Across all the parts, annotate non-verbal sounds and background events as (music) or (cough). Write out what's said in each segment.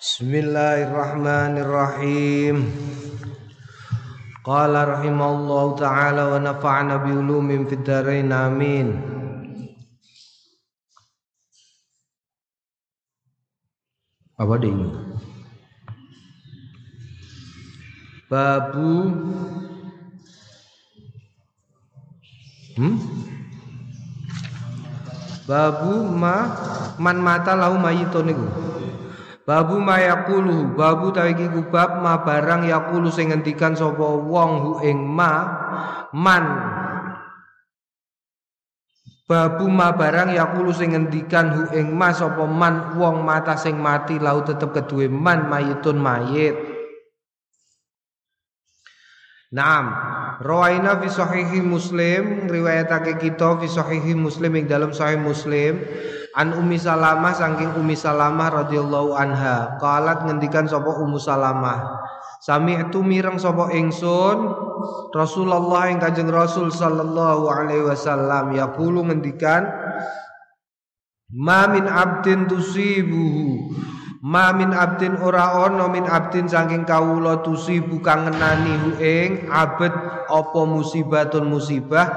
Bismillahirrahmanirrahim. Qala rahimallahu taala wa nafa'na bi ulumin fid dharain amin. Apa ding? Babu Hmm? Babu ma man mata lahu mayitun niku. Babu mayakulu babu tawiki kubab ma barang yakulu sing ngendikan sapa wong hu ing ma man. Babu ma barang yakulu sing ngendikan hu ing ma sapa man wong mata sing mati lau tetep kedue man mayitun mayit. Naam. Rawaina fi sahihi Muslim riwayatake kita fi sahihi Muslim ing dalam sahih Muslim An Ummi Salamah saking Ummi Salamah radhiyallahu anha. Qalat ngendikan sapa Ummu Salamah Sami itu mireng sapa ingsun Rasulullah ing Kanjeng Rasul sallallahu alaihi wasallam. Yaqulu ngendikan Ma min abdin tusibuhu. Ma min abdin ora ono min abdin saking kawula tusibu kang ngenani hu ing abet apa musibatun musibah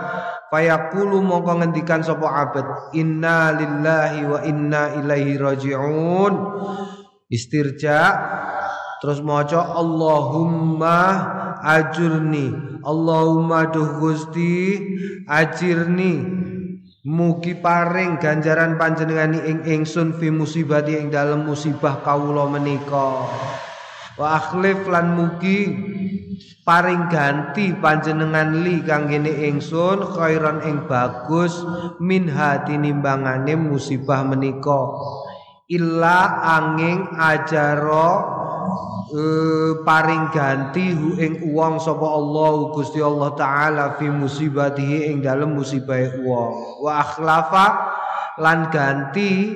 Fayaqulu mongko ngendikan sapa abad inna lillahi wa inna ilaihi rajiun. Istirja terus maca Allahumma ajurni Allahumma duh Gusti ajirni mugi paring ganjaran panjenengani ing ingsun fi musibati ing dalem musibah kawula menika. Wa akhlif lan mugi paring ganti panjenengan li kanggene ingsun khairan ing bagus min hati nimbangane musibah menika. Illa angin ajaro e, paring ganti hu ing uang sapa Allah Gusti Allah taala fi musibatihi ing dalem musibah uang. Wa akhlafa lan ganti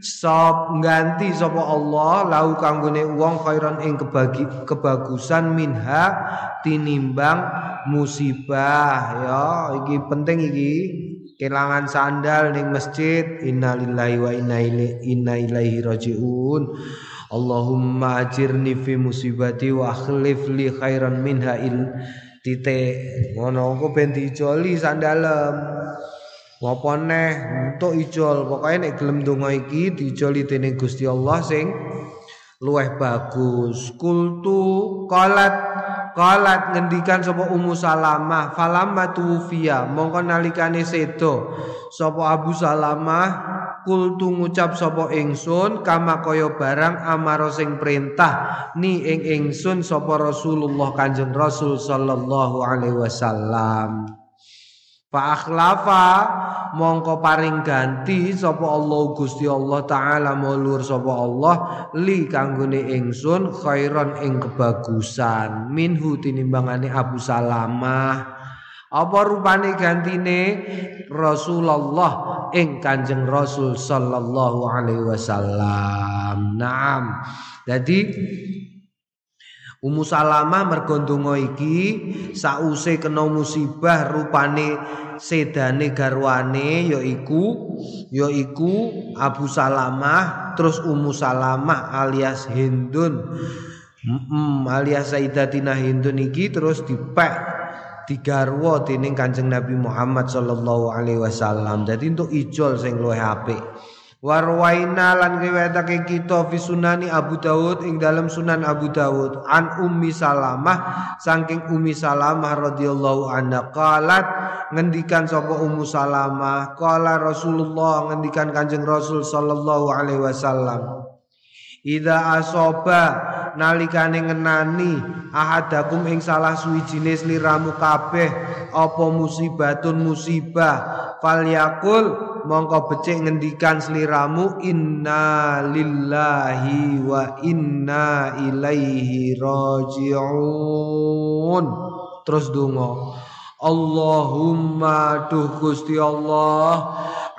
sop ganti sapa Allah lau kanggone wong khairan ing kebagi kebagusan minha tinimbang musibah. Ya iki penting iki. Kelangan sandal ning masjid. Innalillahi wa inna ilaihi inna rajiun. Allahumma ajirni fi musibati wa akhlif li khairan minha il titik. Ngono kok ben dijoli sandalem Ngopo neh? Untuk ijol. Pokoknya nek gelem donga iki diijoli dening Gusti Allah sing luweh bagus. Kultu qalat. Qalat ngendikan sapa Ummu Salamah falamma tuwfiya mongko nalikane sedo. Sapa Abu Salamah kultu ngucap sapa ingsun kama kaya barang amaro sing perintah ni ing ingsun sapa Rasulullah Kanjeng Rasul sallallahu alaihi wasallam Fa akhlafa mongko paring ganti sapa Allah Gusti Allah taala mulur sapa Allah li kanggone ingsun khairan ing kebagusan minhu tinimbangane Abu Salamah apa rupane gantine Rasulullah ing Kanjeng Rasul sallallahu alaihi wasallam. Naam. Jadi Ummu Salamah mergo ndonga iki sause kena musibah rupane sedane garwane yaiku yaiku Abu Salamah terus Ummu Salamah alias Hindun mm alias Sayyidatina Hindun iki terus dipek digarwa dening Kanjeng Nabi Muhammad sallallahu alaihi wasallam. Dadi untuk ijol sing luwih apik. Warwaina lan riwayatake kita fi sunani Abu Dawud ing dalam sunan Abu Dawud. An Ummi Salamah saking Ummi Salamah radhiyallahu anha qalat ngendikan sapa Ummu Salamah qala Rasulullah ngendikan Kanjeng Rasul sallallahu alaihi wasallam Ida asoba nalikane ngenani ahadakum ing salah suwijine sliramu kabeh apa musibatun musibah? Falyakul mongko becik ngendikan sliramu inna lillahi wa inna ilaihi rajiun. Terus donga Allahumma duh Gusti Allah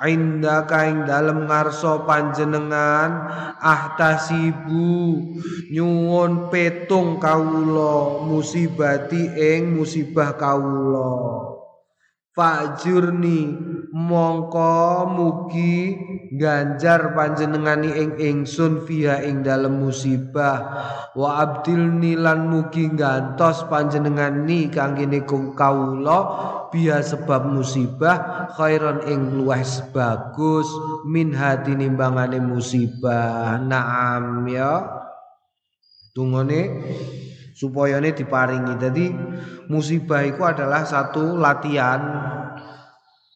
inda kaing dalem ngarso panjenengan ahtasibu nyuwun petung kawula musibati ing musibah kawula. Fajurni mongko mugi ganjar panjenengani ing ingsun fiha ing dalem musibah. Wa abdilni lan mugi gantos panjenengani kanggene kawula biya sebab musibah khairan ing luwes bagus min hati nimbangane musibah. Naam ya. Tungone supaya ini diparingi. Jadi musibah itu adalah satu latihan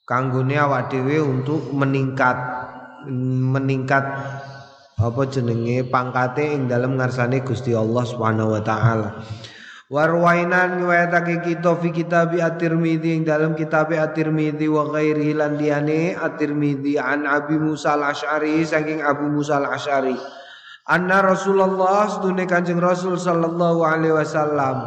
kanggone awak dhewe untuk meningkat meningkat apa jenenge pangkate ing dalam ngarsane Gusti Allah Subhanahu wa taala. Warwainan riwayatake kita fi kitab At-Tirmidzi ing dalam kitab At-Tirmidzi wa ghairihi lan liyane At-Tirmidzi an Abi Musa Al-Asy'ari saking Abu Musa Al-Asy'ari. Anna Rasulullah sedune Kanjeng Rasul sallallahu alaihi wasallam.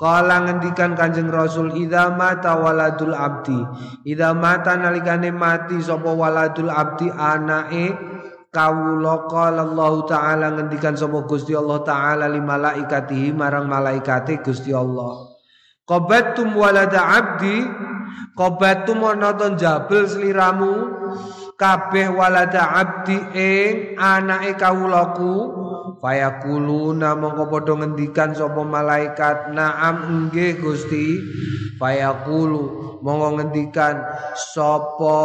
Kala ngendikan Kanjeng Rasul idza mata waladul abdi. Idza mata nalikane mati sapa waladul abdi? Anake kawula qala Allah taala ngendikan sapa Gusti Allah taala li malaikatihi marang malaikate Gusti Allah. Qabattum walada abdi. Qabattum ana jabel sliramu kabeh walada abdi ing anake kawulaku fayakuluna mongko padha ngendikan sapa malaikat naam nggih Gusti. Fayakulu mongko ngendikan sapa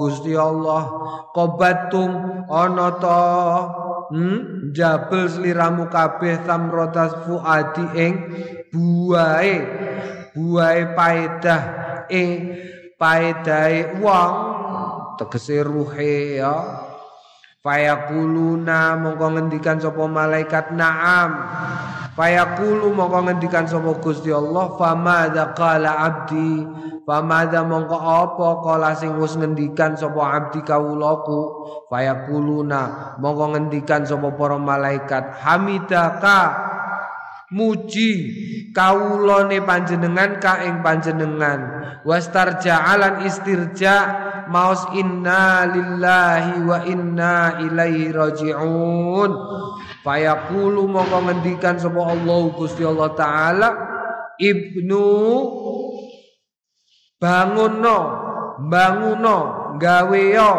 Gusti Allah? Qabatum ana ta? Hmm? Jabel sliramu kabeh tamrotas fuadi ing buahe buahe paedah ing paedahe wong tegese ruhe ya. Fayaquluna mongko ngendikan sapa malaikat. Na'am. Fayaqulu mongko ngendikan sapa Gusti Allah. Famadza qala abdi. Famadza mongko apa kala sing wis ngendikan sapa abdi kawulaku. Fayaquluna mongko ngendikan sapa para malaikat. Hamidaka. Muji kawulane panjenengan ka ing panjenengan. Wastarja'alan istirja maus inna lillahi wa inna ilaihi raji'un. Fayaqulu mongko ngendikan sapa Allah Gusti Allah taala ibnu bangunno banguno gawe yo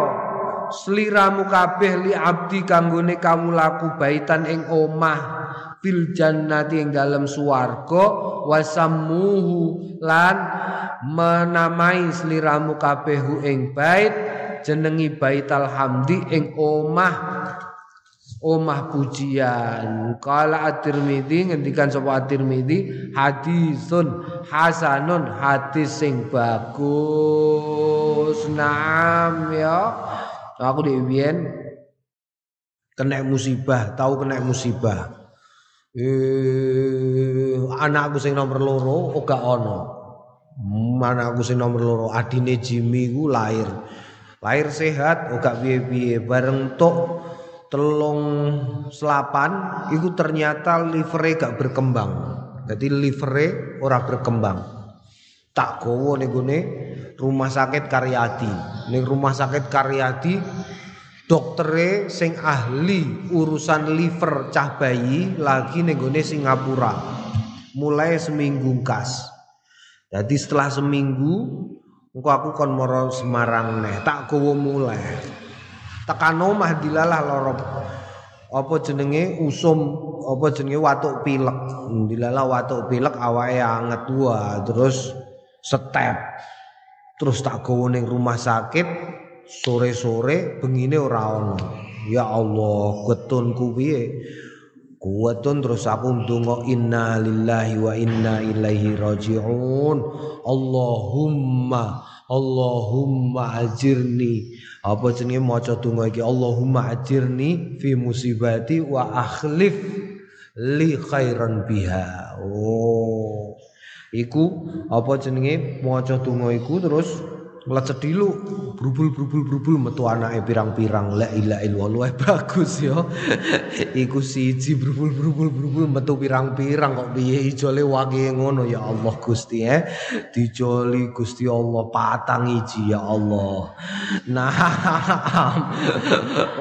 sliramu kabeh li abdi kanggone kawulaku baitan ing omah fil jannati ing dalam swarga wasammuhu lan menamai sliramu kabehu ing bait jenengi baital hamdi ing omah omah pujian. Kala at-Tirmidzi ngendikan sapa at-Tirmidzi hadisun hasanun hadis sing bagus. Nam ya. Aku dhewe kena musibah tahu kena musibah Eh, anakku sing nomor loro ora ana. Anakku sing nomor loro adine Jimmy ku lahir. Lahir sehat ora piye-piye bareng tok telung selapan iku ternyata livere gak berkembang. Jadi livere ora berkembang. Tak gowo ning rumah sakit Karyadi. Ning rumah sakit Karyadi doktere sing ahli urusan liver cah bayi lagi nenggone Singapura. Mulai seminggu kas jadi setelah seminggu engko aku kon moro Semarang neh tak gowo mulai. Tekan omah dilalah loro apa jenenge usum apa jenenge watuk pilek. Dilalah watuk pilek awake anget tua terus step. Terus tak gowo ning rumah sakit sore-sore bengine ora. Ya Allah, ketunku piye? Kuwatun terus aku ndonga inna lillahi wa inna ilaihi rajiun. Allahumma Allahumma ajirni apa jenenge maca donga iki Allahumma ajirni fi musibati wa akhlif li khairan biha. Oh. Iku apa jenenge maca donga iku terus Melecet dulu brubul brubul brubul metu anake pirang-pirang. La ilaha illallah (laughs) bagus ya iku siji brubul brubul brubul metu pirang-pirang. Kok piye ijole wangi ngono? Ya Allah Gusti eh. Dijoli Gusti Allah patang iji ya Allah. Nah (laughs)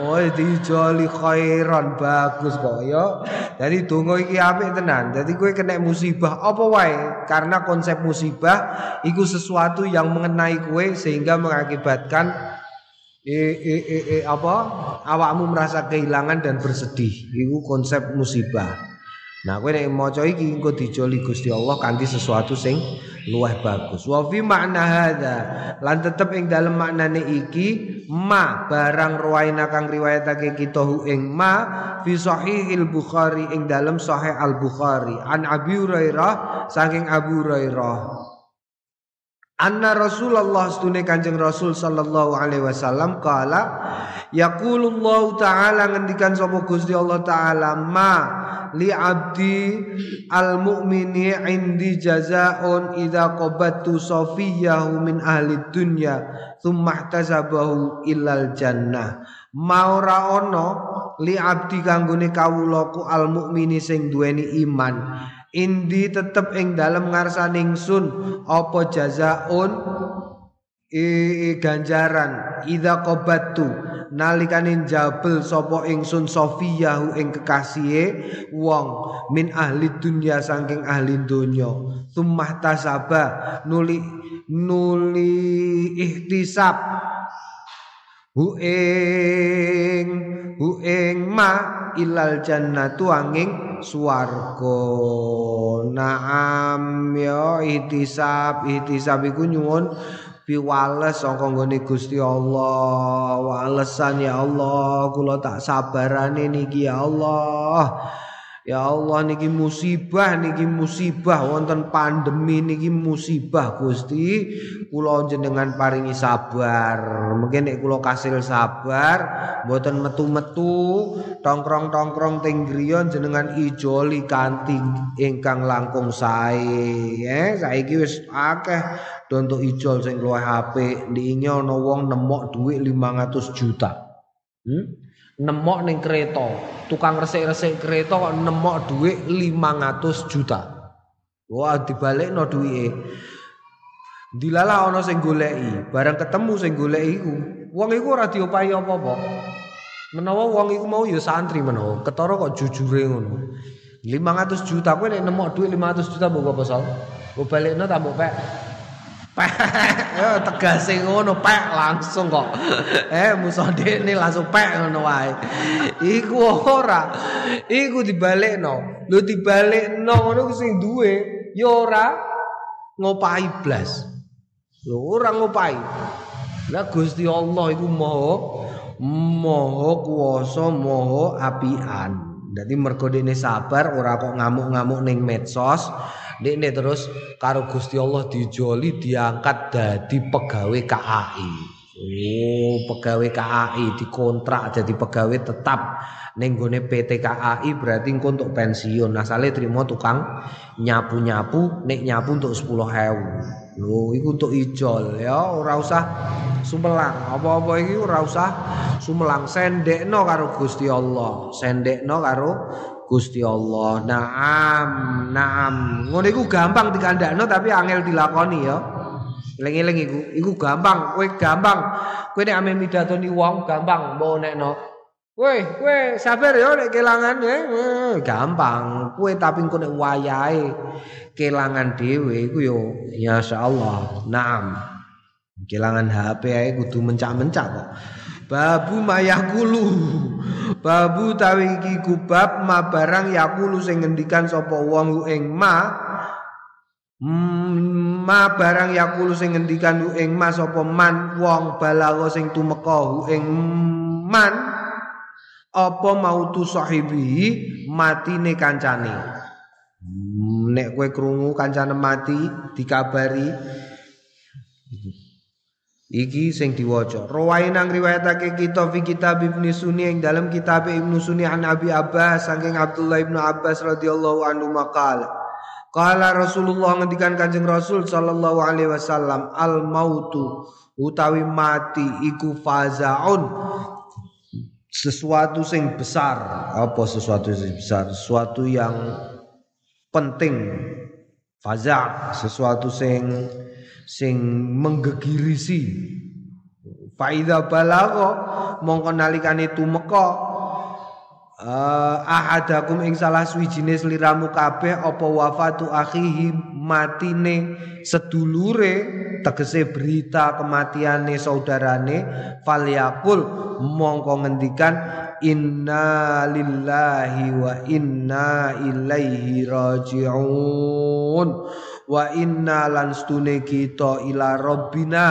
oh dijoli khairan bagus kok ya jadi donga iki apik tenan. Jadi kowe kena musibah apa wae? Karena konsep musibah iku sesuatu yang mengenai kowe kowe sehingga mengakibatkan e, e, e, e, apa awakmu merasa kehilangan dan bersedih. Itu konsep musibah. Nah, kowe nek maca iki engko dijoli Gusti Allah kanthi sesuatu sing luwih bagus. Wa fi makna hadza lan tetep ing dalem maknane iki ma barang ruwaina kang riwayatake kita hu ing ma fi sahihil Bukhari ing dalem sahih Al Bukhari an Abi Hurairah saking Abu Hurairah Anna Rasulullah stune Kanjeng Rasul sallallahu alaihi wasallam kala yaqulullahu taala ngendikan sapa Gusti Allah taala ma li abdi al mu'mini indi jazaun idza qabattu safiyahu min ahli dunya thumma ihtasabahu ilal jannah. Maura ono li abdi kanggone kawulaku al mukmini sing duweni iman indi tetep ing dalem ngarsaning sun apa jazaun? I, ganjaran idza qabatu nalikane jabel sapa ingsun sofiyahu ing kekasihe wong min ahli dunya saking ahli donya. Summa tasaba nuli nuli ihtisab. Hu ing hu ing ma ilal jannatu angin swarga. Naam ya itisab itisab iku nyuwun piwales saka nggone Gusti Allah. Walesan ya Allah kula tak sabarane niki ya Allah Ya Allah niki musibah niki musibah. Wonten pandemi niki musibah Gusti. Kula jenengan paringi sabar. Mungkin nek kula kasil sabar mboten metu-metu tongkrong-tongkrong teng jenengan ijoli kanthi ingkang langkung sae. Eh saiki wis akeh dontok ijol sing luwih apik. Ndinge ana wong nemok dhuwit 500 juta. Hmm? Nemok ning kereta. Tukang resik-resik kereta kok nemok dhuwit 500 juta. Wah dibalekno duwike dilala ana sing goleki. Bareng ketemu sing goleki iku wong iku ora diopahi apa-apa. Menawa wong iku mau ya santri menawa ketara kok jujure ngono. 500 juta kowe nek nemok dhuwit 500 juta mbok apa sal mbok balekno tak mbok Pek, (laughs) ya tegase ngono pek langsung kok. (laughs) Eh musuh dekne langsung pek ngono wae. Iku ora. Iku dibalekno. Lho dibalekno ngono sing duwe ya ora ngopahi blas. Lho ora ngopahi. Lah Gusti Allah iku maha maha kuwasa, maha apian. Dadi mergo sabar ora kok ngamuk-ngamuk ning medsos. Ini terus karo Gusti Allah dijoli diangkat dadi pegawai KAI. Oh, pegawai KAI dikontrak jadi pegawai tetap ning PT KAI berarti engko untuk pensiun. Asale trimo tukang nyapu-nyapu nek nyapu untuk 10.000. Lho, iku untuk ijol ya, ora usah sumelang. Apa-apa iki ora usah sumelang sendekno karo Gusti Allah. Sendekno karo Gusti Allah. Naam, naam. Ngono iku gampang dikandakno tapi angel dilakoni ya. Eling-eling iku, iku gampang, kowe gampang. Kowe nek ame midhatoni wong gampang mbok nekno. Kowe, kowe sabar ya nek kelangan ya. Gampang. Kowe tapi engko nek wayahe kelangan dhewe iku yo ya Allah. Naam. Kelangan HP ae kudu mencak-mencak kok. Babu mayakulu. Babu tawi iki kubab ma barang yakulu sing ngendikan sapa wong ing ma. Hmm, ma barang yakulu sing ngendikan ing ma sapa man wong balago sing tumeka ing man. Apa mautu sahibi? Matine kancane. Hmm, nek kowe krungu kancane mati dikabari Iki sing diwaca. Rawaina riwayatake kita fi kitab Ibnu Sunni ing dalam kitab Ibnu Sunni an Abi Abbas saking Abdullah Ibnu Abbas radhiyallahu anhu maqal. Qala Rasulullah ngendikan Kanjeng Rasul sallallahu alaihi wasallam al mautu utawi mati iku fazaun sesuatu sing besar apa sesuatu yang besar sesuatu yang penting faza sesuatu sing sing menggegirisi. Faida balago mongko nalikane tumeka uh, ahadakum ing salah suwijine sliramu kabeh apa wafatu akhihi matine sedulure tegese berita kematiane saudarane falyakul mongko ngendikan inna lillahi wa inna ilaihi rajiun wa inna lan stune kita ila rabbina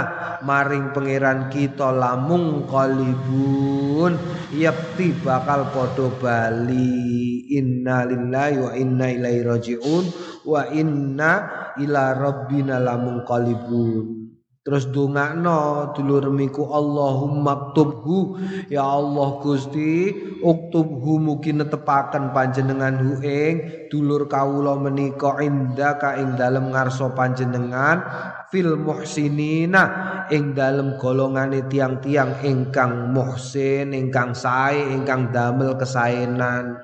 maring pangeran kita lamung qalibun. Yakti bakal padha bali. Inna lillahi wa inna ilaihi rajiun. Wa inna ila rabbina lamung qalibun Terus dongakno dulur miku Allahumma ktubhu. Ya Allah Gusti uktubhu mugi netepaken panjenengan hu ing dulur kawula menika indaka ing dalem ngarsa panjenengan fil muhsinina ing dalem golongane tiang-tiang ingkang muhsin ingkang sae ingkang damel kesaenan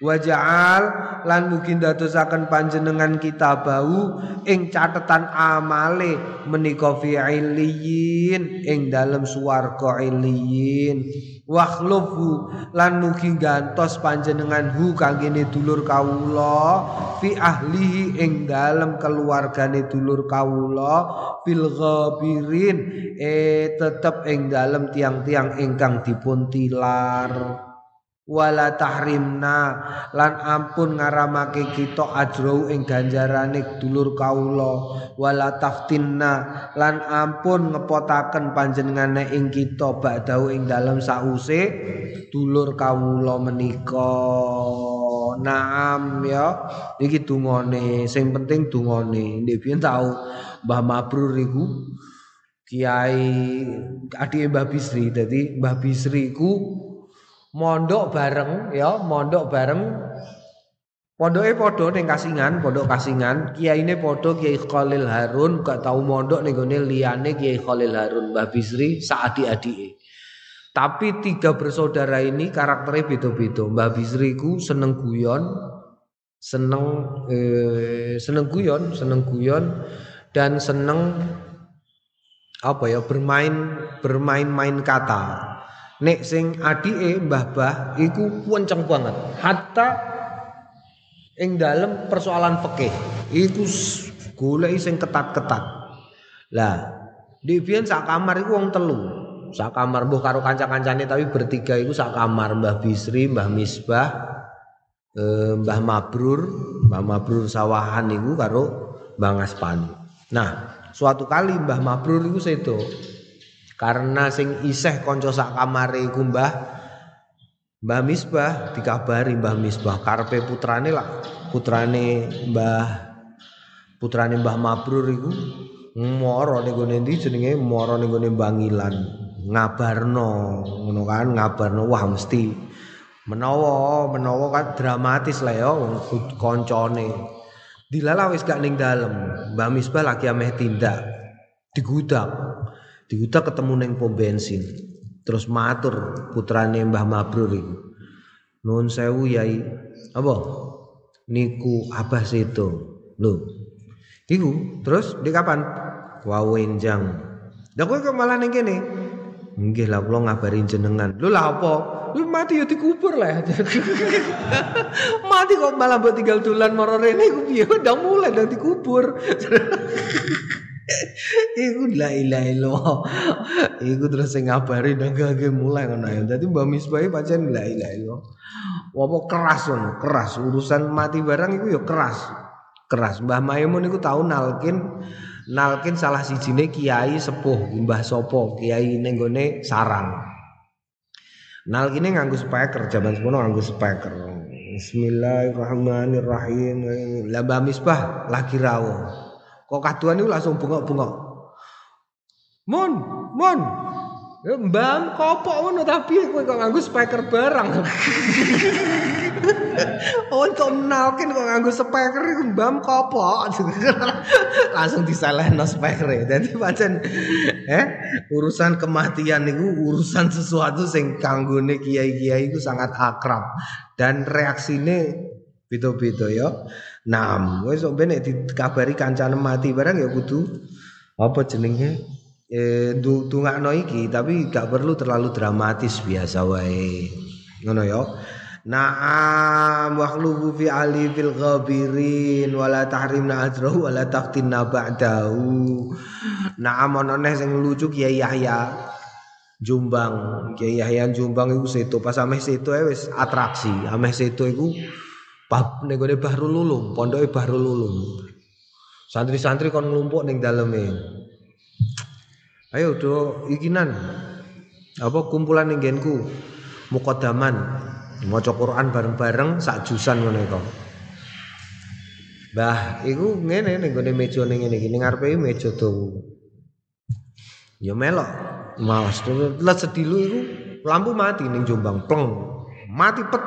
Waja'al lan mungkin dadosaken panjenengan kita bau ing catetan amale menika fi iliyin ing dalem swarga iliyin wakhlufu lan mugi gantos panjenengan hu kangge dulur kawula fi ahlihi ing dalem keluargane dulur kawula fil ghabirin eh tetep ing dalem tiang-tiang ingkang dipun tilar wala tahrimna. Lan ampun ngaramake kita ajrau ing ganjarane dulur kawula. Wala taftinna. Lan ampun ngepotaken panjenengane ing kita badau ing dalem sause dulur kawula menika. Naam ya. Iki dungane sing penting dungane. Ndek biyen tau? Mbah Mabrur iku Kiai adik Mbah Bisri. Dadi Mbah Bisri ku mondok bareng ya mondok bareng Pondoke padha ning Kasingan, pondok Kasingan, kiyaine padha Kiai Khalil Harun, gak tau mondok ning gone liyane Kiai Khalil Harun, Mbah Bisri sak adik-adike. Tapi tiga bersaudara ini karakternya beda-beda. Mbah Bisri ku seneng guyon, seneng eh, seneng guyon, seneng guyon dan seneng apa ya bermain bermain-main kata. Nek sing adike Mbah Bah iku kenceng banget. Hatta ing dalam persoalan fikih iku golek sing ketat-ketat. Lah, di biyen sak kamar iku wong telu. Sak kamar mbuh karo kanca-kancane tapi bertiga iku sak kamar Mbah Bisri, Mbah Misbah, eh, Mbah Mabrur, Mbah Mabrur Sawahan iku karo Mbah Ngaspani. Nah, suatu kali Mbah Mabrur iku sedo karena sing iseh kanca sak kamare iku Mbah Mbah Misbah dikabari Mbah Misbah. Karpe putrane lah putrane Mbah putrane Mbah Mabrur iku moro ning gone ndi jenenge? Moro ning gone Bangilan ngabarno ngono kan? Ngabarno wah mesti. Menawa menawa kan dramatis lah ya koncone. Dilala wis gak ning dalem. Mbah Misbah lagi ameh tindak. Digudang diutak ketemu neng pom bensin. Terus matur putrane Mbah Mabrur iku. Nun sewu yai. Apa? Niku abah situ lho. Iku terus di kapan? Wawenjang kowe kok malah ning kene? Nggih lah kula ngabarin jenengan. Lho lah apa? Lu mati ya dikubur lah. (laughs) mati kok malah buat tinggal tulan moro rene iku piye? Udah mulai udah dikubur. (laughs) Iku la ilaha illallah. Iku terus sing ngabari nang mulai ngono ya. Dadi Mbak Misbah pancen la ilaha illallah. Apa keras ngono, keras urusan mati barang iku ya keras. Keras. Mbah Maimun iku tau nalkin nalkin salah sijine kiai sepuh Mbah Sopo, kiai ning gone sarang. Nalkine nganggo speaker, jaman semono nganggo speaker. Bismillahirrahmanirrahim. Lah Mbah Misbah lagi rawuh. Kok kaduan itu langsung bengok-bengok. Mun, mun. Ya mbam kopok ngono tapi kowe kok nganggo speaker barang. (laughs) oh kok nalkin kok nganggo speaker iku mbam kopok. (laughs) langsung disalehno speaker. Dadi pancen eh urusan kematian itu urusan sesuatu sing kanggone kiai-kiai itu sangat akrab dan reaksine beda-beda ya. Nam, wis sok ben dikabari kancane mati barang ya kudu apa jenenge eh dungakno iki tapi gak perlu terlalu dramatis biasa wae. Ngono ya. Naam wakhlubu fi ali fil ghabirin wala tahrimna ajrahu wala taftinna ba'dahu. Naam ana neh sing lucu Kiai Yahya Jombang. Kiai Yahya Jombang iku seto pas ameh seto wis atraksi. Ameh seto iku ning gone Bahrul Ulum, pondoke Bahrul Ulum. Santri-santri kon nglumpuk ning daleme. Ayo do ikinan. Apa kumpulan ning genku. Mukodaman maca Quran bareng-bareng sak jusan ngono iku. Bah, iku ngene ning gone meja ning ngene iki ning ngarepe meja tuh. Ya melok. Mas, let sedilu iku lampu mati ning Jombang, pleng. Mati pet.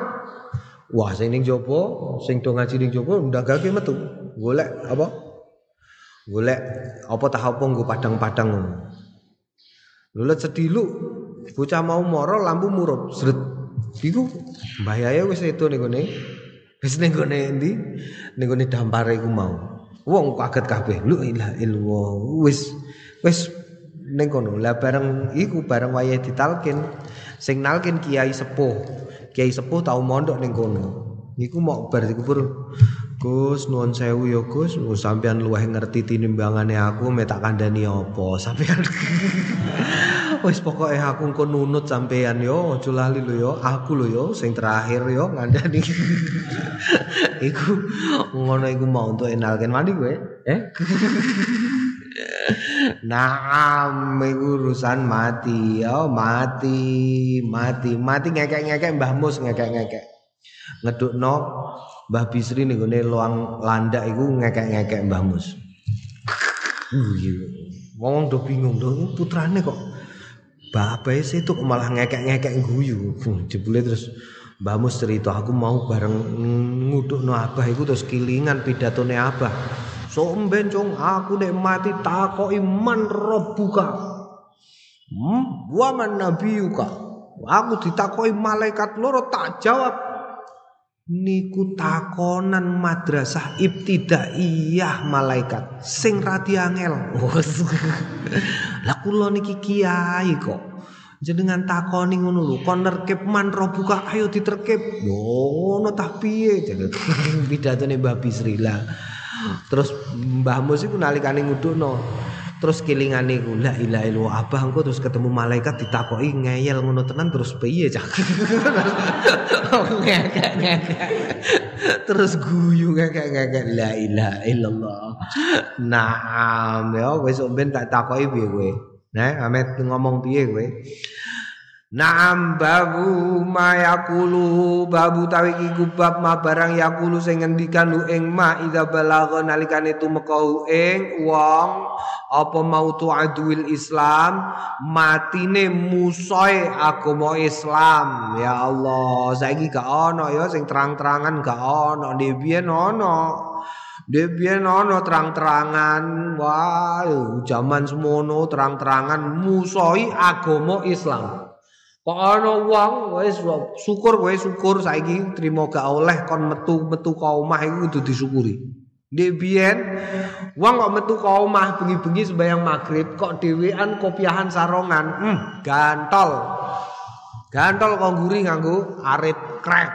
Wah, sing ning jopo, sing do ngaji ning jopo ndagake metu. Golek apa? Golek apa tah apa nggo padang-padang ngono. Lulet sedilu bocah mau moro lampu murup, sret Iku Mbah Yaya wis itu ning gone. Wis ning gone endi? Ning gone dampare iku mau. Wong kaget kabeh. Lu ilah illallah. Wis wis ning kono. Lah bareng iku bareng wayahe ditalkin. Sing nalkin Kiai Sepuh. Kiai Sepuh tau mondok ning kono. Iku mau bar dikubur. Gus nuwun sewu ya Gus, sampean luwih ngerti tinimbangane aku metak kandhani apa. (laughs) Sampean Wis pokoke aku engko nunut sampean yo, aja lali lho yo, aku lho yo sing terakhir yo ngandani. (laughs) iku ngono iku mau untuk enalken mandi kowe, eh? Nah, iku urusan mati, yo mati, mati, mati ngekek-ngekek Mbah Mus ngekek-ngekek. Ngedukno Mbah Bisri ning gone loang landak iku ngekek-ngekek Mbah Mus. Wong do bingung, do putrane kok Bapak itu malah ngekek-ngekek guyu. Jebule terus Mbah Mus cerita aku mau bareng ngudukno Abah iku terus kilingan pidatone Abah. Somben cong aku nek mati takoki man rabbuka. Hmm, wa man nabiyuka. Aku ditakoki malaikat loro tak jawab. Niku takonan madrasah ibtidaiyah malaikat sing radi angel. (laughs) Lah kula niki kiai kok. Jenengan takoni ngono lho kon nerkep man robuka ayo diterkep. Ngono tah piye? (laughs) Pidatone Mbah Bisrila terus Mbah Mus iku nalikane ngudukno terus kelingan iku la ilaha illallah abah engko terus ketemu malaikat ditakoki ngeyel ngono tenan terus piye cak terus guyu ngekek ngekek la ilaha illallah nah ya wis ben tak takoki piye kowe nah ngomong piye kowe Naam babu ma yakulu babu tawi iku bab ma barang yakulu sing ngendikan lu ing ma ida balagha nalikane tumeka ing wong. Apa mau tu adwil Islam? Matine musoe agama Islam. Ya Allah saiki gak ono ya sing terang-terangan gak ono. Dhewe ono. Dhewe ono terang-terangan. Wah zaman semono terang-terangan musoi agama Islam Kok ana wong wis syukur kowe syukur saiki trimo gak oleh kon metu-metu ka omah iku kudu disyukuri. Ndek biyen wong kok metu ka omah bengi-bengi sembayang maghrib kok dhewean kopiahan sarongan. Hmm, gantol. Gantol kok nguri nganggo arit krek.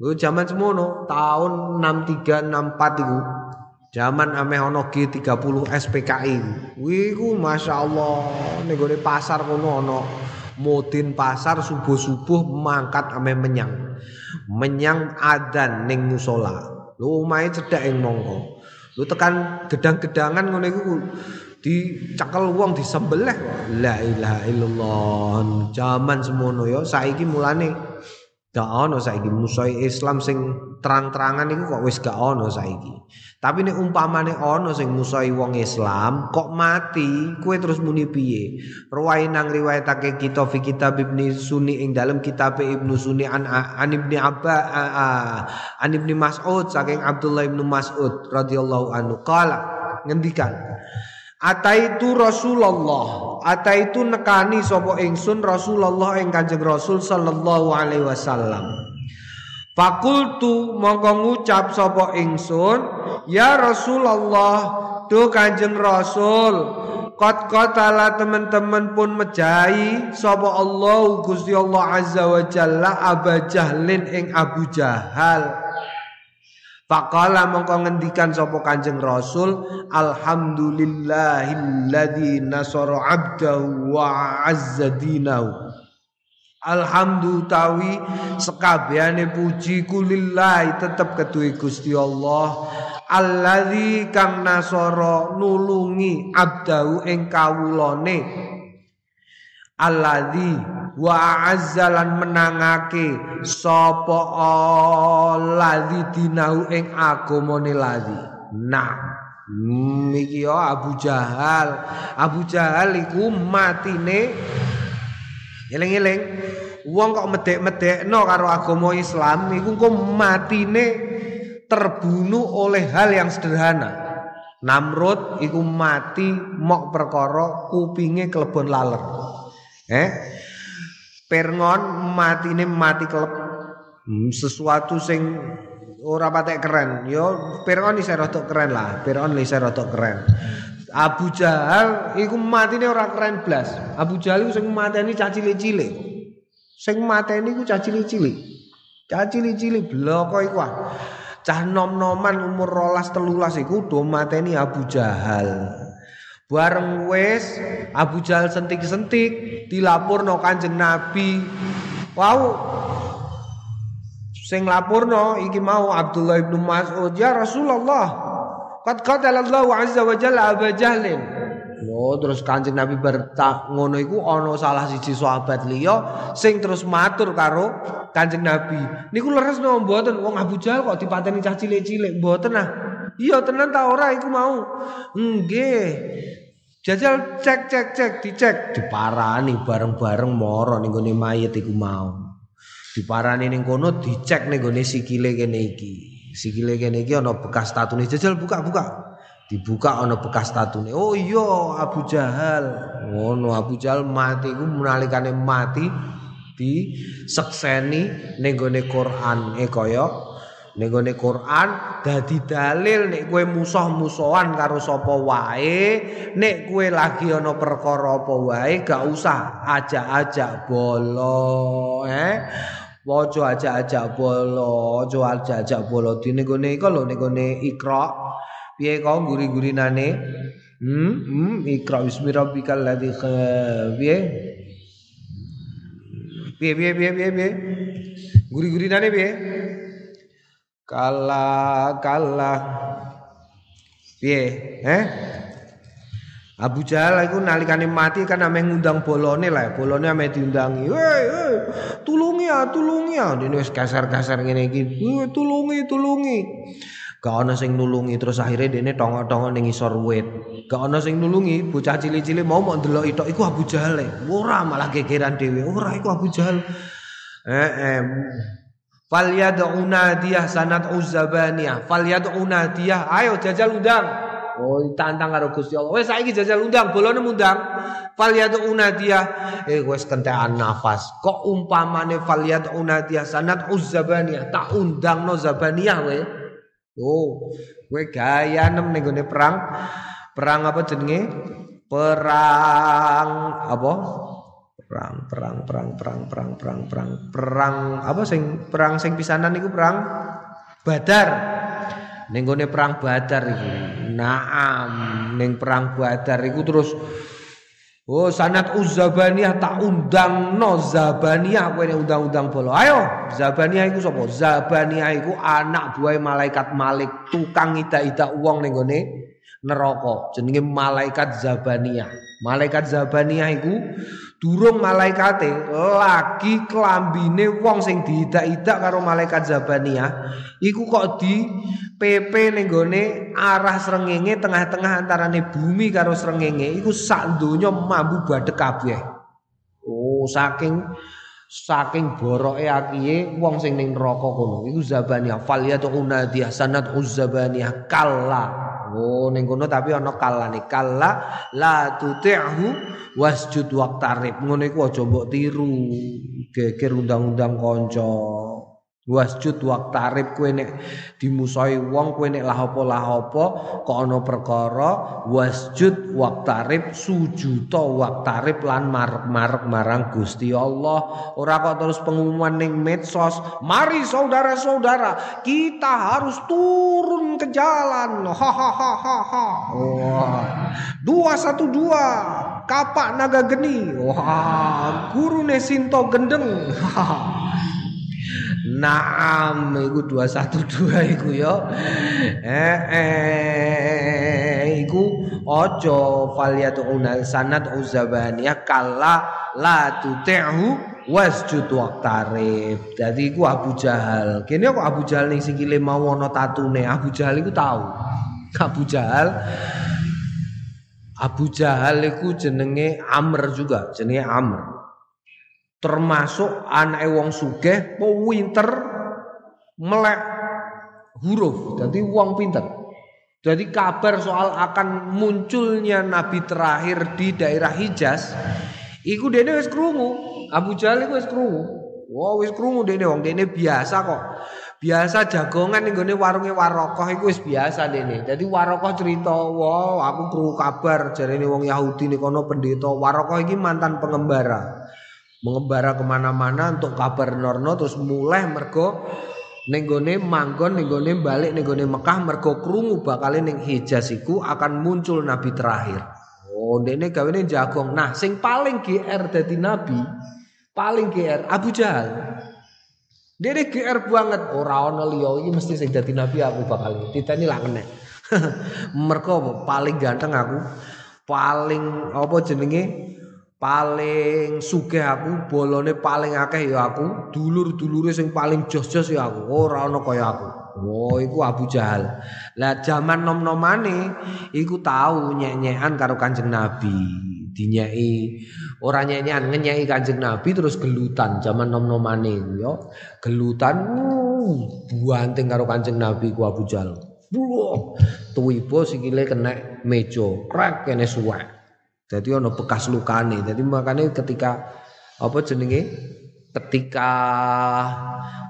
Lho zaman semono tahun 63 64 iku. Zaman ameh ana G30 SPKI. Kuwi ku masyaallah ning pasar kono ana Mudin pasar subuh-subuh mangkat ame menyang. Menyang adan ning musola. Lu omahe cedhak ing mongko. Lu tekan gedang-gedangan ngono iku dicekel wong disembelih. La ilaha illallah. Zaman semono ya saiki mulane gak ono saiki musuh Islam sing terang-terangan iku kok wis gak ono saiki. Tapi nek umpamane ana sing musuhi wong Islam kok mati, kue terus muni piye? Ruwai nang riwayatake kita fi kitab Ibnu Sunni ing dalam kitab Ibnu Sunni an, an Ibnu Abba an Ibnu Mas'ud saking Abdullah Ibnu Mas'ud radhiyallahu anhu qala ngendikan Ataitu Rasulullah Ataitu nekani sapa ingsun Rasulullah ing Kanjeng Rasul sallallahu alaihi wasallam Fakultu mongko ngucap sapa ingsun, ya Rasulullah, do Kanjeng Rasul, Qad qatala teman-teman pun mejahi sapa Allah Gusti Allah Azza wa Jalla Abu Jahlin ing Abu Jahal. Faqala mongko ngendikan sapa Kanjeng Rasul alhamdulillahilladzi nasara 'abdahu wa 'azza dinahu. Alhamdulillah tawi sekabehane puji kulillahi tetep keduwe Gusti Allah alladzi kang nasara nulungi abdahu ing kawulane alladzi wa azzalan menangake sapa alladzi dinahu ing agamane ladzi nah iki yo Abu Jahal Abu Jahal iku matine eling-eling wong kok medek-medekno karo agama Islam iku kok matine terbunuh oleh hal yang sederhana Namrud iku mati mok perkara kupinge kelebon laler. Eh? Perngon matine mati kelep hmm, sesuatu sing ora patek keren. Yo Perngon isih rada keren lah. Perngon isih rada keren. Abu Jahal iku matine ora keren blas. Abu Jahal iku sing mateni cah cilik-cilik. Sing mateni iku. Cah cilik-cilik bloko iku ah. Cah nom-noman umur rolas telulas iku do mateni Abu Jahal. Bareng wis Abu Jahal sentik-sentik dilapurno Kanjeng Nabi. Wow. Sing lapurno iki mau Abdullah bin Mas'ud, "Ya Rasulullah, qad qatalallahu azza wa jalla Abu Jahlin." Oh, terus Kanjeng Nabi bertak ngono iku ana salah siji sahabat liya sing terus matur karo Kanjeng Nabi. Niku leres no mboten wong Abu Jahal kok dipateni cah cilik-cilik mboten ah. Iya tenan ta ora iku mau. Nggih. Jajal cek cek cek dicek diparani bareng-bareng moro ning gone mayit iku mau. Diparani ning kono dicek ning gone sikile kene iki. Sikile kene iki ana bekas tatune. Jajal buka-buka. Dibuka ana bekas tatune. Oh iya Abu Jahal. Ngono Abu Jahal mati iku menalikane mati di sekseni ning gone Quran e kaya Ning gone Quran dadi dalil nek kowe musuh-musuhan karo sapa wae, nek kowe lagi ana perkara apa wae gak usah ajak-ajak bolo, eh. Waja ajak-ajak bolo, aja ajak-ajak bolo dine gone iku lho ning gone Iqra. Piye kok guri-gurinane? Hmm, hmm, Iqra bismi rabbikal ladzi piye? Piye piye piye piye? Guri-gurinane piye? Kala kala Piye? Eh? Abu Jahal iku nalikane mati kan ame ngundang bolone lah, bolone ame diundangi. Woi, woi, tulungi ya, tulungi ya. Dene wis kasar-kasar ngene iki. Tulungi, tulungi. Gak ana sing nulungi terus akhirnya dene tongok-tongok ning isor wit. Gak ana sing nulungi, bocah cilik-cilik mau mau ndelok itu iku Abu Jahal. Ora malah gegeran dhewe. Ora iku Abu Jahal. Eh, eh Falyad'u nadiyah sanat uzzabaniyah. Falyad'u nadiyah. Ayo jajal undang. Oh, tantang karo Gusti Allah. Wes saiki jajal undang, bolone undang. Falyad'u nadiyah. Eh wis kentekan nafas. Kok umpamane falyad'u nadiyah sanat uzzabaniyah. Tak undangno zabaniyah we. Oh, kowe gaya nem ning perang. Perang apa jenenge? Perang apa? Perang perang perang perang perang perang perang perang apa sing perang sing pisanan iku perang Badar ning gone perang Badar iku naam ning perang Badar iku terus Oh sanat uzabaniyah tak undang no zabaniyah kowe undang-undang bolo. Ayo, zabaniyah iku sapa? Zabaniyah iku anak buah malaikat Malik, tukang ida-ida uang ning gone neraka. Jenenge malaikat Zabaniyah. Malaikat Zabaniyah iku durung malaikate lagi kelambine wong sing diidak-idak karo malaikat Zabaniyah iku kok di PP ning arah srengenge tengah-tengah antarane bumi karo srengenge iku sak donya mambu badhek kabeh. Oh saking saking boroke akiye wong sing ning neraka kono iku Zabaniyah. Falyatu unadiyah sanat uzzabaniyah kalla Oh ning kono tapi ana kalane kalla la tuti'hu wasjud waqtarib. Ngono iku aja mbok tiru. Geger undang-undang kanca. Wasjud waktarib kowe nek dimusoi wong kowe nek lah apa lah apa kok ana perkara wasjud waktarib sujuta waktarib lan marek-marek marang Gusti Allah. Ora kok terus pengumuman ning medsos mari saudara-saudara kita harus turun ke jalan. Hahaha wah. Dua satu dua kapak naga geni wah guru nesinto gendeng Naam iku 212 iku ya. Eh eh iku aja falyatu unal sanad uzabaniyah kala la tuti'hu wasjud waqtarib. Dadi iku Abu Jahal. Kene kok Abu Jahal ning sikile mau ana tatune. Abu Jahal iku tahu. Abu Jahal Abu Jahal iku jenenge Amr juga, jenenge Amr termasuk anak wong sugih pinter melek huruf. Jadi wong pinter. Jadi kabar soal akan munculnya nabi terakhir di daerah Hijaz iku dene wis krungu. Abu Jahal iku wis krungu. Wow wis krungu dene wong. Dene biasa kok. Biasa jagongan ning gone warunge Warokoh iku wis biasa dene. Dadi Warokoh cerita wow aku krungu kabar jarene wong Yahudi nih kono pendeta. Warokoh iki mantan pengembara mengembara ke mana-mana untuk kabar Norno terus mulai mergo nenggone manggon nenggone balik nenggone Mekah mergo krungu bakal ning Hijaz iku akan muncul nabi terakhir. Oh, dene gawene jagong. Nah, sing paling GR dadi nabi, paling GR Abu Jahal. Dene GR banget ora ana iki mesti sing dadi nabi aku bakal titeni lah kena. (laughs) mergo paling ganteng aku, paling apa jenenge paling sugih aku bolone paling akeh ya aku dulur-dulure sing paling jos-jos ya aku ora ana kaya aku. Oh iku Abu Jahal. Lah zaman nom-nomane iku tahu nyek-nyekan karo Kanjeng Nabi. Dinyeki ora nyek-nyekan ngenyeki Kanjeng Nabi terus gelutan zaman nom-nomane ya gelutan uh, buanting karo Kanjeng Nabi ku Abu Jahal. Tuwibo sikile kena meja, krek kene suwek. Jadi ono bekas lukane. Jadi makanya ketika apa jenenge? Ketika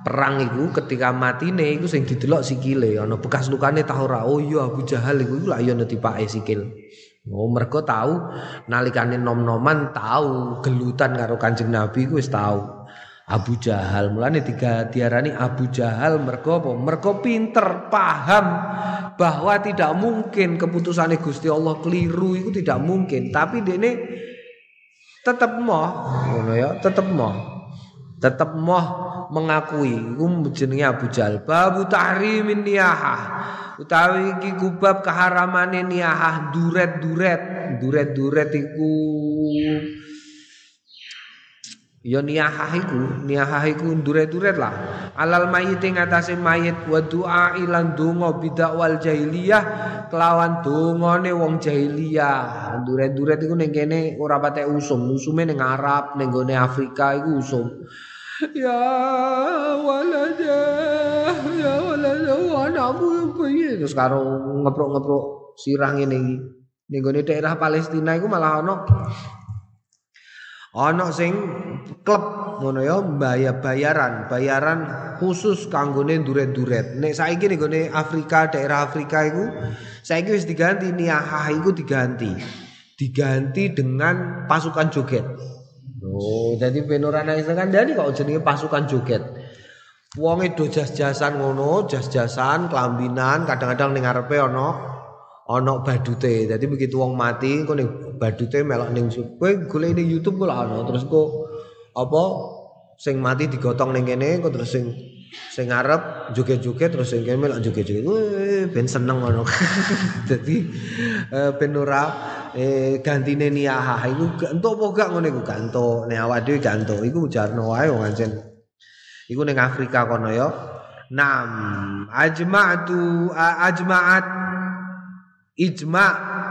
perang itu ketika mati nih itu sing didelok sikile. Ono bekas lukane tahu ora oh iya Abu Jahal iku lah ya netipake sikil. Oh mereka tahu nalikane nom-noman tahu gelutan karo Kanjeng Nabi ku wis tahu Abu Jahal. Mulane tiga diarani Abu Jahal mergo apa? Mergo pinter paham bahwa tidak mungkin keputusan Gusti Allah keliru itu tidak mungkin. Tapi dene tetap moh ya tetap moh. Tetap moh mengakui iku jenenge Abu Jahal. Babu tahrimin niyahah. Utawi iki kubab keharamane niyahah duret-duret. Duret-duret iku Ya niyahah iku, niyahah iku duret-duret lah. Alal mayit ing atase mayit wa du'a ilan donga bidakwal jahiliyah kelawan dongane wong jahiliyah. Duret-duret iku ning kene ora patek usum, usume ning Arab, ning gone Afrika iku usum. Ya walada, ya walada, anakmu piye? Terus karo ngepruk-ngepruk sirah ngene iki. Gone daerah Palestina iku malah ana ana sing klub ngono ya bayar bayaran bayaran khusus kanggone duret-duret nek saiki ning gone Afrika daerah Afrika iku saiki wis diganti niyahah iku diganti. Diganti dengan pasukan joget. Oh jadi penorana Kandani kok jenenge pasukan joget. Wonge do jas-jasan ngono jas-jasan kelambinan kadang-kadang ning ngarepe ana ana badute. Dadi begitu wong mati ning badute melok ning kowe golek ning YouTube kok ana terus kok apa sing mati digotong ning kene kok terus sing sing ngarep joget-joget terus sing kene melok joget-joget. ben seneng ngono. (laughs) Dadi eh, ben ora eh gantine niyah iku entuk apa gak ngono iku gak entuk. Nek awak dhewe gak entuk iku jarno wae wong ancen. Iku ning Afrika kono ya. Nam ajma'tu ajma'at ijma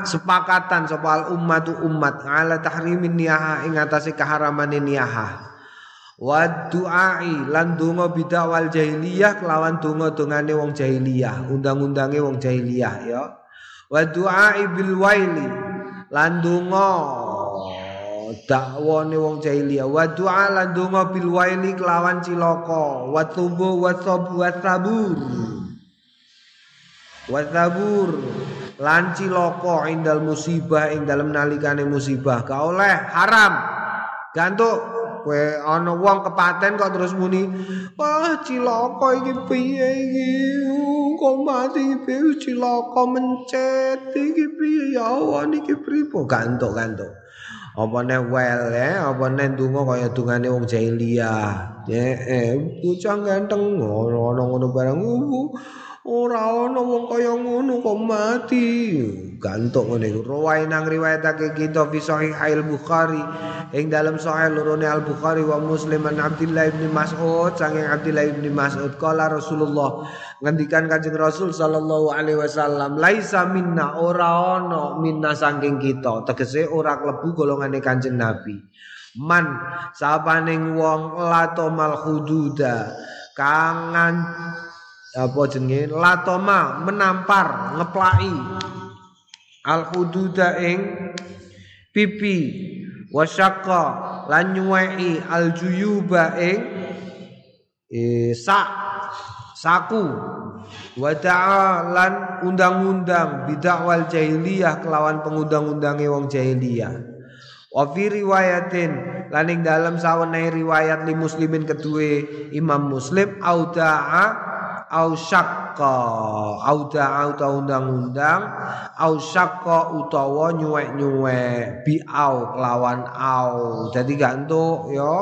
sepakatan soal ummatu umat ala tahrimin niyaha ing atase keharaman niyaha wa du'ai lan donga bidawal jahiliyah kelawan donga dongane wong jahiliyah undang-undange wong jahiliyah ya. Wa du'ai bil waili lan donga dakwane wong jahiliyah. Wa du'a lan donga bil waili kelawan cilaka. Wa tubu wa sabu wa sabur wa sabur lan cilaka indal musibah ing dalem nalikane musibah. Ka oleh haram. Gantuk kowe ana wong kepaten kok terus muni wah cilaka iki piye iki? Kok mati piye? Cilaka mencet iki piye? Ya Allah niki pripo gantuk-gantuk apa nek wel ya? Apa nek donga kaya dungane wong jahiliyah? Eh bocah ganteng ngono ngono barang ora ana wong kaya ngono kok mati. Gantuk ngene rawai nang riwayatake kita fi sahih al bukhari ing dalam sahih lorone al bukhari wa muslim an abdillah bin mas'ud saking abdillah bin mas'ud. Kala rasulullah ngendikan kanjeng rasul sallallahu alaihi wasallam laisa minna. Ora ana minna saking kita. Tegese ora klebu golongane kanjeng nabi. Man sapaning wong latomal hududa kangan apa jenenge? Latoma menampar ngeplai al hududa ing pipi. Wasyaqa lan nyuwei al juyuba ing e, sak saku. Wada'a lan undang-undang bidakwal jahiliyah kelawan pengundang-undange wong jahiliyah. Wa fi riwayatin laning dalam sawenai riwayat li muslimin kedue Imam Muslim auda'a au syakka. Au da'a undang-undang au syakka utawa nyuwek-nyuwek. Bi au kelawan au. Dadi gantuk ya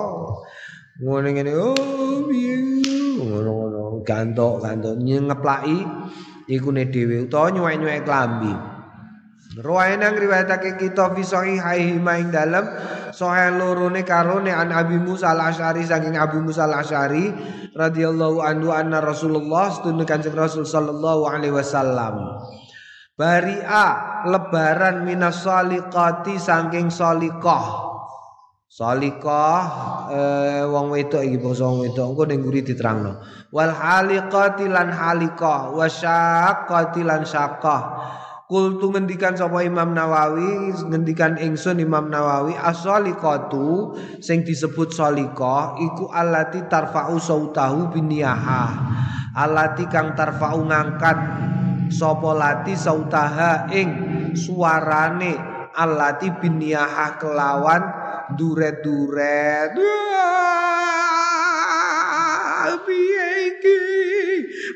ngene ngene oh gantuk gantuk ngeplaki iku ne dhewe utawa nyuwek-nyuwek klambi Ruwayan yang riwayatake kita fi sahihaihi maing dalam sahih lorone karone an Abi Musa al-Asy'ari saking Abu Musa al-Asy'ari radhiyallahu anhu anna Rasulullah sedune Kanjeng Rasul sallallahu alaihi wasallam. Bari'a lebaran minas saliqati saking salikah Salikah eh, wong wedok iki bangsa wong wedok engko ning nguri diterangno. Wal haliqati lan halikah wasyaqqati lan syaqqah Kultu ngendikan sapa Imam Nawawi ngendikan ingsun Imam Nawawi as-saliqatu sing disebut salika iku allati tarfa'u sautahu biniyaha allati kang tarfa'u ngangkat sapa lati sautaha ing suarane allati biniyaha kelawan duret-duret. Piye iki?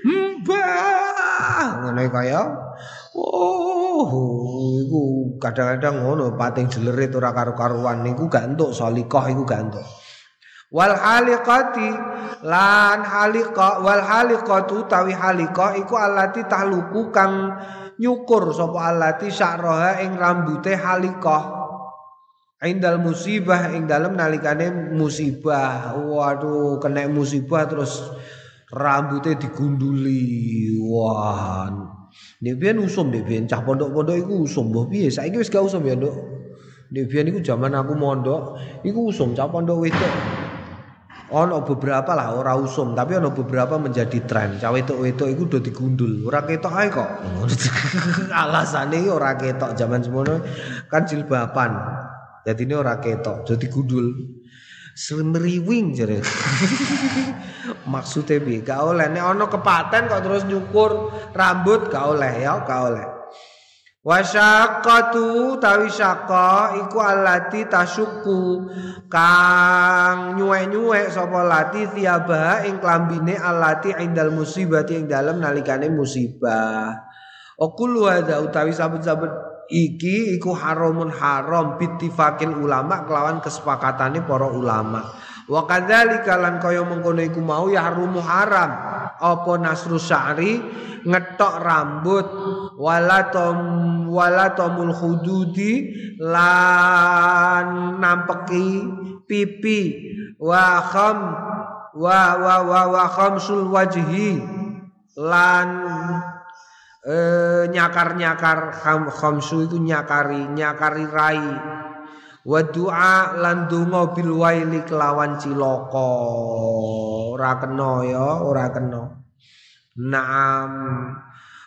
Mbah. Ngene kaya Oh, iku kadang-kadang ngono pating jelerit ora karo-karuan niku gak entuk salikoh iku gak entuk. Wal haliqati lan haliqa wal haliqatu tawi haliqa iku alati tahluku kang nyukur sapa alati sya'raha ing rambute haliqah. Indal musibah ing dalem nalikane musibah. Waduh, kena musibah terus rambutnya digunduli. Wah, Nek usum nek biyen cah pondok-pondok iku usum mbah piye saiki wis gak usum ya nduk. Nek biyen iku zaman aku mondok iku usum cah pondok wedok. Ono beberapa lah ora usum tapi ono beberapa menjadi tren. Cah wedok-wedok iku udah digundul. Ora ketok ae kok. (laughs) Alasane ora ketok zaman semono kan jilbaban. Jadi ini ora ketok, jadi gundul. Semeriwing jare. (laughs) Maksudnya bi, gak oleh. Nek ono kepaten kok terus nyukur rambut gak oleh ya, gak oleh. Wasyaqatu tawi syaqa iku alati tasyuku kang nyuwek-nyuwek sapa lati tiaba ing klambine alati indal musibati ing dalem nalikane musibah. Okul hadza utawi sabet-sabet iki iku haramun haram bittifaqil ulama kelawan kesepakatane para ulama. Wa kadzalika lan kaya mengkono iku mau ya harumu haram apa nasru sya'ri ngetok rambut wala tom wala tomul hududi lan nampeki pipi wa kham wa wa wa, wa khamsul wajhi lan nyakar-nyakar kham, khamsu itu nyakari nyakari rai. Wa du'a lan donga bil waili kelawan cilaka. Ora kena ya ora kena. Naam.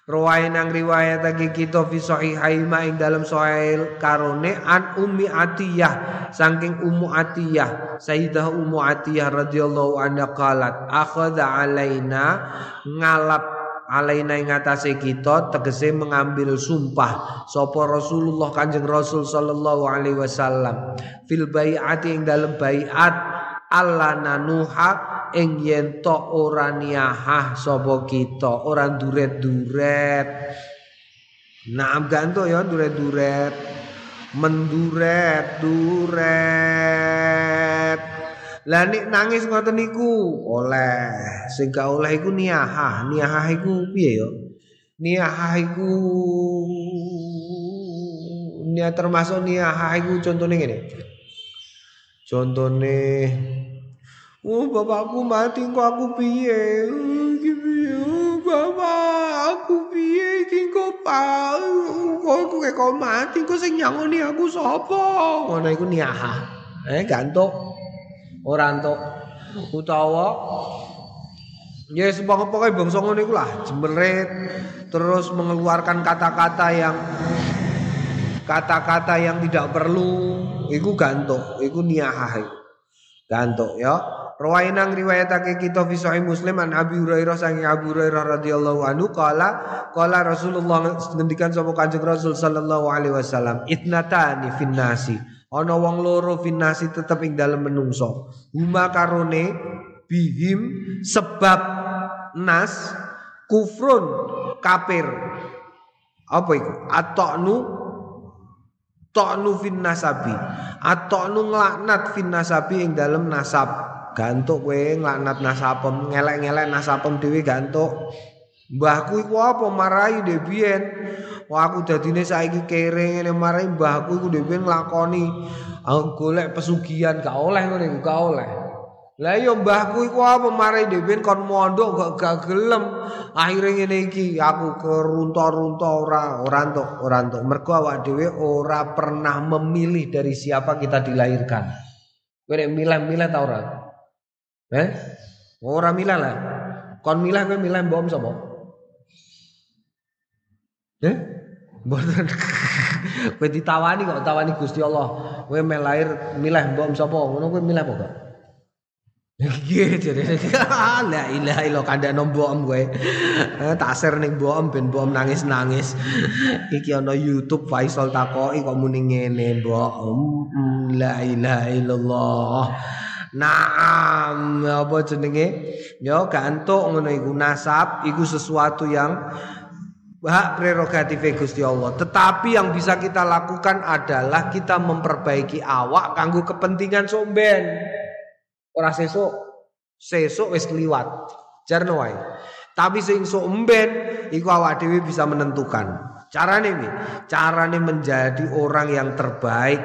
Ruwai nang riwayatake kita fi sahihaima ing dalam sahih karone an Ummi Atiyah saking Ummu Atiyah Sayyidah Ummu Atiyah radhiyallahu anha qalat akhadha alaina ngalap alaina ing atase kita tegese mengambil sumpah sapa Rasulullah Kanjeng Rasul sallallahu alaihi wasallam. Fil bai'ati ing dalam baiat Allah nanuha ing yen to ora niahah sapa kita. Ora duret-duret Naam ganto ya duret-duret menduret duret lah nek nangis ngoten niku oleh sing gak oleh iku niahah niahah iku piye ya niahah iku nia termasuk niahah iku contone ngene contone Oh bapakku mati kok aku piye? Oh, bapak aku piye iki kok pa kok kok mati kok sing nyangoni aku sapa? Ngono iku niaha. Eh gantuk. Ora entuk. Utawa Ya yes, pokoknya bangsa ngono lah, jemberit terus mengeluarkan kata-kata yang kata-kata yang tidak perlu, iku gantuk, iku niahah. Gantuk ya. Rawainang riwayatake kita fi sahih Muslim an Abi Hurairah saking Abu Hurairah radhiyallahu anhu qala qala Rasulullah ngendikan sapa Kanjeng Rasul sallallahu alaihi wasallam itnatani finnasi ana wong loro finnasi tetep ing dalem menungso. Huma karone bihim sebab nas kufrun kafir. Apa iku? Atoknu toknu fin nasabi. Atoknu nglaknat fin nasabi ing dalem nasab. Gantuk kowe nglaknat nasapem ngelek-ngelek nasapem dhewe gantuk mbahku iku apa? Marahi dhe biyen. Wah aku dadine saiki kere ngene marahi mbahku iku dhe biyen nglakoni. Aku golek pesugihan gak oleh ngene iku gak oleh. Lah yo mbahku iku apa? Marahi dhe biyen kon mondok gak gak gelem. Akhire ngene iki aku kerunta-runta ora ora entuk ora entuk. Mergo awak dhewe ora pernah memilih dari siapa kita dilahirkan. Kowe milih-milih ta ora? Eh? Ora milah lah. Kon milah kowe milah mbok sapa? Eh? Mboten. (laughs) kowe ditawani kok tawani Gusti Allah. Kowe meh lahir milah mbok sapa? Ngono kowe milah apa kok? Nggih (laughs) jare (laughs) la ilaha illallah kandhane mbok kowe. Eh tak share ning mbok ben nangis-nangis. Iki ana YouTube Faisal takoki kok muni ngene mbok. La ilaha illallah. Naam, apa jenenge? Ya gantuk ngono iku nasab iku sesuatu yang hak prerogatif Gusti Allah. Tetapi yang bisa kita lakukan adalah kita memperbaiki awak kanggo kepentingan somben. Ora sesuk, sesuk wis kliwat. Jarno. Tapi sing somben iku awak dhewe bisa menentukan. Carane ini, carane menjadi orang yang terbaik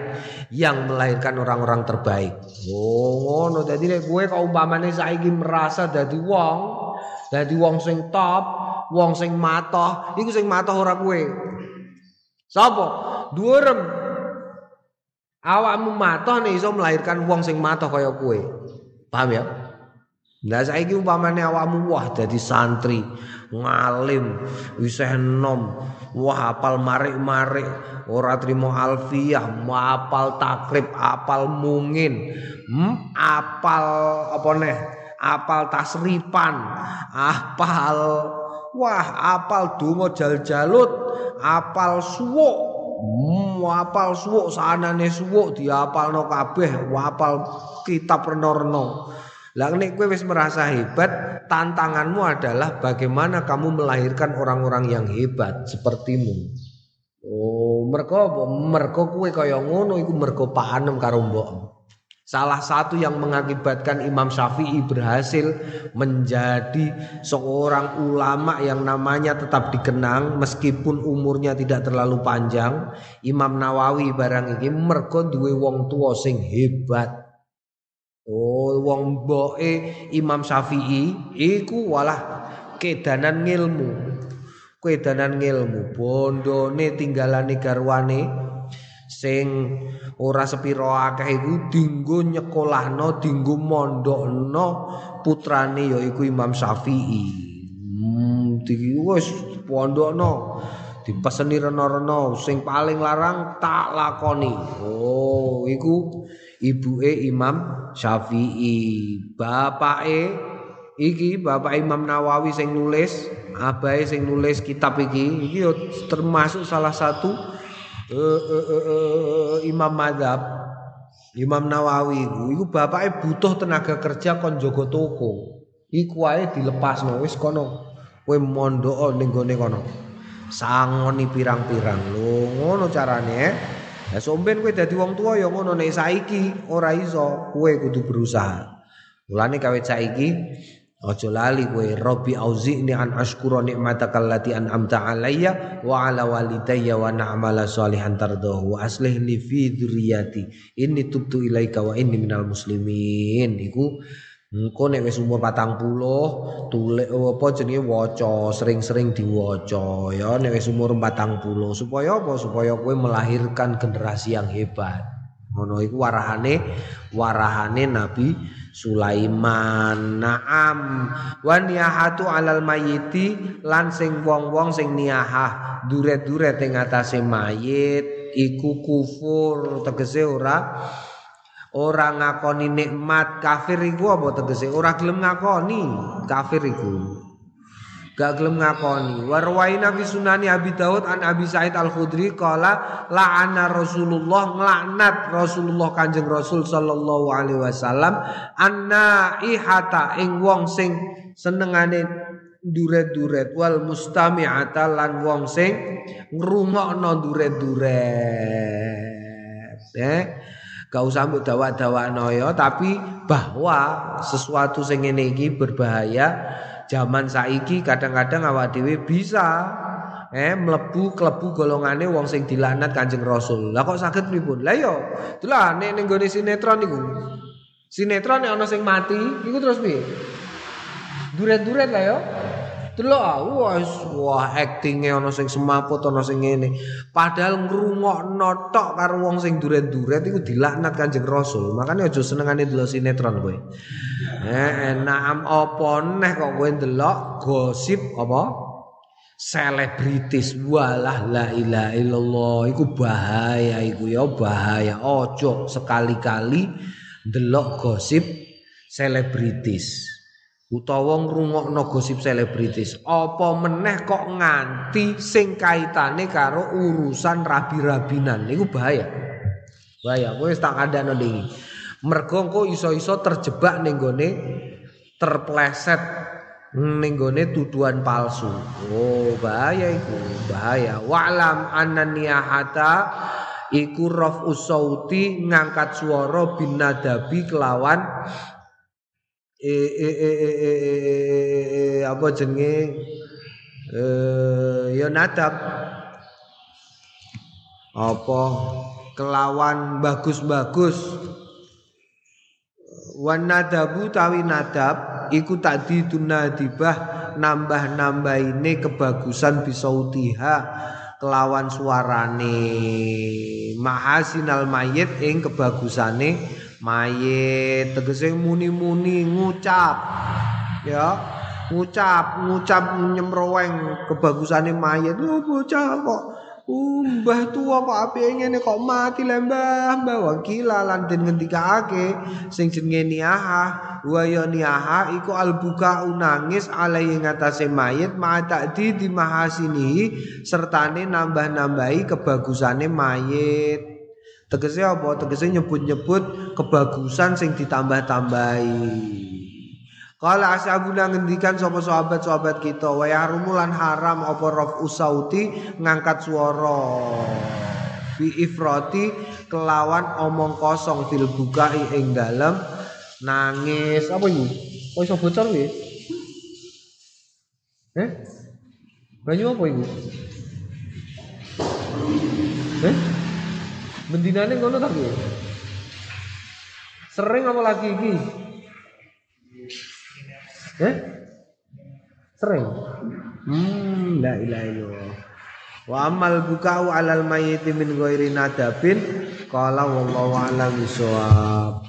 yang melahirkan orang-orang terbaik. Oh, ngono. Dadi nek kok umpamane saiki merasa dadi wong, dadi wong sing top, wong sing matoh, iku sing matoh ora kowe. Sapa? Dhuwurem. Awakmu matoh nek iso melahirkan wong sing matoh kaya kowe. Paham ya? Lah saiki umpamane awakmu wah dadi santri, ngalim, wis enom, wah apal marik-marik, ora trimo alfiah, apal takrib, apal mungin, hmm, apal apa neh? Apal tasripan, apal wah apal donga jal-jalut, apal suwuk, hmm, apal suwuk sanane suwuk diapalno kabeh, apal kitab reno-reno. Lah nek kowe wis merasa hebat, tantanganmu adalah bagaimana kamu melahirkan orang-orang yang hebat sepertimu. Oh, mergo? Mergo kowe kaya ngono iku mergo panem karo mbok. Salah satu yang mengakibatkan Imam Syafi'i berhasil menjadi seorang ulama yang namanya tetap dikenang meskipun umurnya tidak terlalu panjang. Imam Nawawi barang ini mergo duwe wong tua sing hebat. Oh, wong mboke Imam Syafi'i iku walah kedanan ngilmu. Kedanan ngilmu, bondone tinggalane garwane sing ora sepiro akeh iku dinggo nyekolahno, dinggo mondokno putrane yaiku Imam Syafi'i. Hmm, wis dipondokno dipeseni rena-rena. Sing paling larang tak lakoni. Oh iku ibuke Imam Syafi'i. Bapake iki bapak Imam Nawawi sing nulis abahe sing nulis kitab iki. Iki termasuk salah satu uh, uh, uh, Imam Madhab Imam Nawawi iku iku bapake butuh tenaga kerja kon jaga toko. Iku wae dilepasno wis kono kowe mondok ning gone kono. Sangoni pirang-pirang. Lho ngono carane eh. Ya somben kowe dadi wong tua ya ngono nek saiki ora iso kowe kudu berusaha. Mulane kawit saiki aja lali kowe Rabbi auzi'ni an ashkura lati an'amta alayya wa ala walidayya wa na'mala salihan tardahu wa aslih li fi dzurriyyati inni tubtu ilaika wa inni minal muslimin iku Engko nek wis umur 40 tulik apa jenenge waca, sering-sering diwaca ya nek wis umur 40 supaya apa? Supaya kowe melahirkan generasi yang hebat. Ngono iku warahane warahane Nabi Sulaiman. Naam. Wa niyahatu alal mayiti lan sing wong-wong sing niyahah duret-duret ing atase mayit iku kufur tegese ora ora ngakoni nikmat. Kafir iku apa tegese? Ora gelem ngakoni. Kafir iku gak gelem ngakoni. Warwaina fi sunani Abi Daud an Abi Said Al Khudri qala la'ana Rasulullah nglaknat Rasulullah Kanjeng Rasul sallallahu alaihi wasallam anna ihata ing wong sing senengane duret-duret wal mustami'ata lan wong sing ngrungokno duret-duret eh gak usah mbok dawa-dawakno ya tapi bahwa sesuatu sing ngene berbahaya zaman saiki kadang-kadang awak dhewe bisa eh mlebu klebu golongane wong sing dilaknat Kanjeng Rasul. Lah kok saged pripun? Lah yo, delah nek ning gone sinetron niku. Sinetron nek ana sing mati, iku terus piye? Duret-duret lah yo. Delok ah, wah, wah aktinge ana sing semaput ana sing ngene. Padahal ngrungokno tok karo wong sing duret-duret iku dilaknat Kanjeng Rasul. Makane aja senengane delok sinetron kowe. Eh, enak apa neh kok kowe delok gosip apa? Selebritis walah la ilaha illallah iku bahaya iku ya bahaya. Ojo sekali-kali delok gosip selebritis. Utawa ngrungokno gosip selebritis apa meneh kok nganti sing kaitane karo urusan rabi-rabinan? Niku bahaya. Bahaya. Kowe tak kandhano iki mergo kok iso-iso terjebak ning gone terpleset ning gone tuduhan palsu. Oh bahaya iku bahaya. Wa'lam annaniyahata iku raf'us sauti ngangkat swara binadabi kelawan eh eh eh eh eh apa jenenge eh ya nadab apa kelawan bagus-bagus wan nadabu tawi nadab iku tadi tunadibah nambah-nambah ini kebagusan bisautiha kelawan suarane mahasinal mayit ing kebagusane mayit tegese muni-muni ngucap ya. Ngucap ngucap nyemroweng kebagusane mayit oh bocah kok. Mbah tua kok api ngene kok mati lembah mbah. Wakila lan den ngendikake sing jenenge niaha. Wa ya niaha iku albuka unangis alai ngatasé mayit ma di di mahasini sertane nambah-nambahi kebagusane mayit Tegese apa? Tegese nyebut-nyebut kebagusan sing ditambah-tambahi. Kala ashabuna ngendikan sapa sahabat-sahabat kita wa yahrumulan haram apa raf usauti ngangkat swara fi ifrati kelawan omong kosong fil bukai ing dalem nangis apa iki? Kok iso bocor iki? Eh? Banyu apa iku? Eh? Bendinane ngono ta? Sering apa lagi iki? Eh? Sering. Hmm, la ilaha illallah. Wa amal bukau alal mayyiti min ghairi nadabin qala wallahu a'lam bissawab.